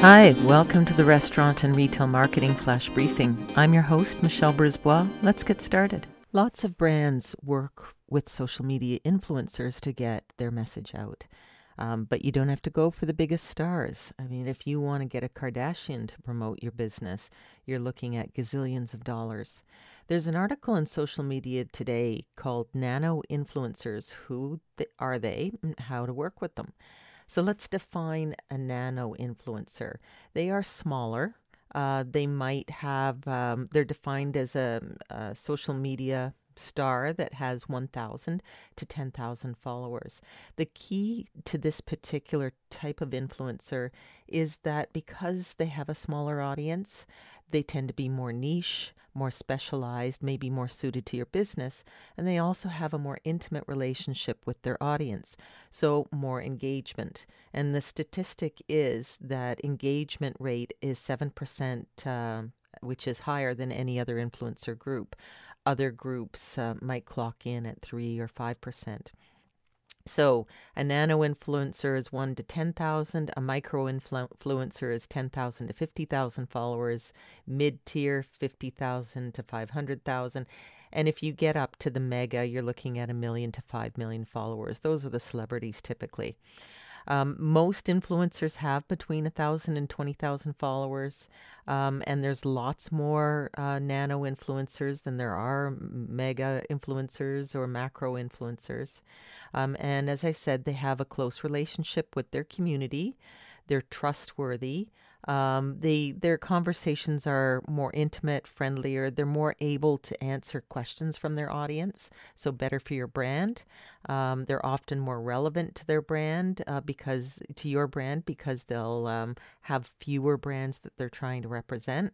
Hi, welcome to the Restaurant and Retail Marketing Flash Briefing. I'm your host, Michelle Brisbois. Let's get started. Lots of brands work with social media influencers to get their message out. Um, but you don't have to go for the biggest stars. I mean, if you want to get a Kardashian to promote your business, you're looking at gazillions of dollars. There's an article on social media today called Nano Influencers Who Are They How to Work with Them. So let's define a nano influencer. They are smaller. Uh, they might have, um, they're defined as a, a social media star that has 1,000 to 10,000 followers. The key to this particular type of influencer is that because they have a smaller audience, they tend to be more niche, more specialized, maybe more suited to your business, and they also have a more intimate relationship with their audience, so more engagement. And the statistic is that engagement rate is 7%. Uh, which is higher than any other influencer group. Other groups uh, might clock in at 3 or 5%. So a nano influencer is 1 to 10,000, a micro influencer is 10,000 to 50,000 followers, mid tier 50,000 to 500,000. And if you get up to the mega, you're looking at a million to 5 million followers. Those are the celebrities typically. Um, most influencers have between 1,000 and 20,000 followers, um, and there's lots more uh, nano influencers than there are mega influencers or macro influencers. Um, and as I said, they have a close relationship with their community, they're trustworthy. Um, they their conversations are more intimate, friendlier. They're more able to answer questions from their audience, so better for your brand. Um, they're often more relevant to their brand uh, because to your brand because they'll um, have fewer brands that they're trying to represent.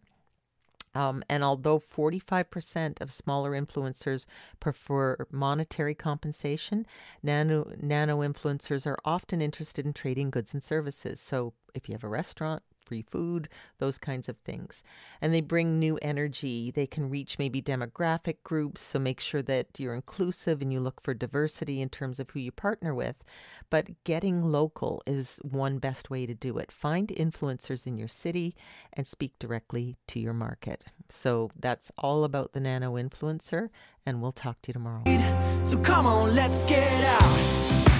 Um, and although 45% of smaller influencers prefer monetary compensation, nano, nano influencers are often interested in trading goods and services. So if you have a restaurant, free food, those kinds of things. And they bring new energy. They can reach maybe demographic groups, so make sure that you're inclusive and you look for diversity in terms of who you partner with. But getting local is one best way to do it. Find influencers in your city and speak directly to your market. So that's all about the nano influencer, and we'll talk to you tomorrow. So come on, let's get out.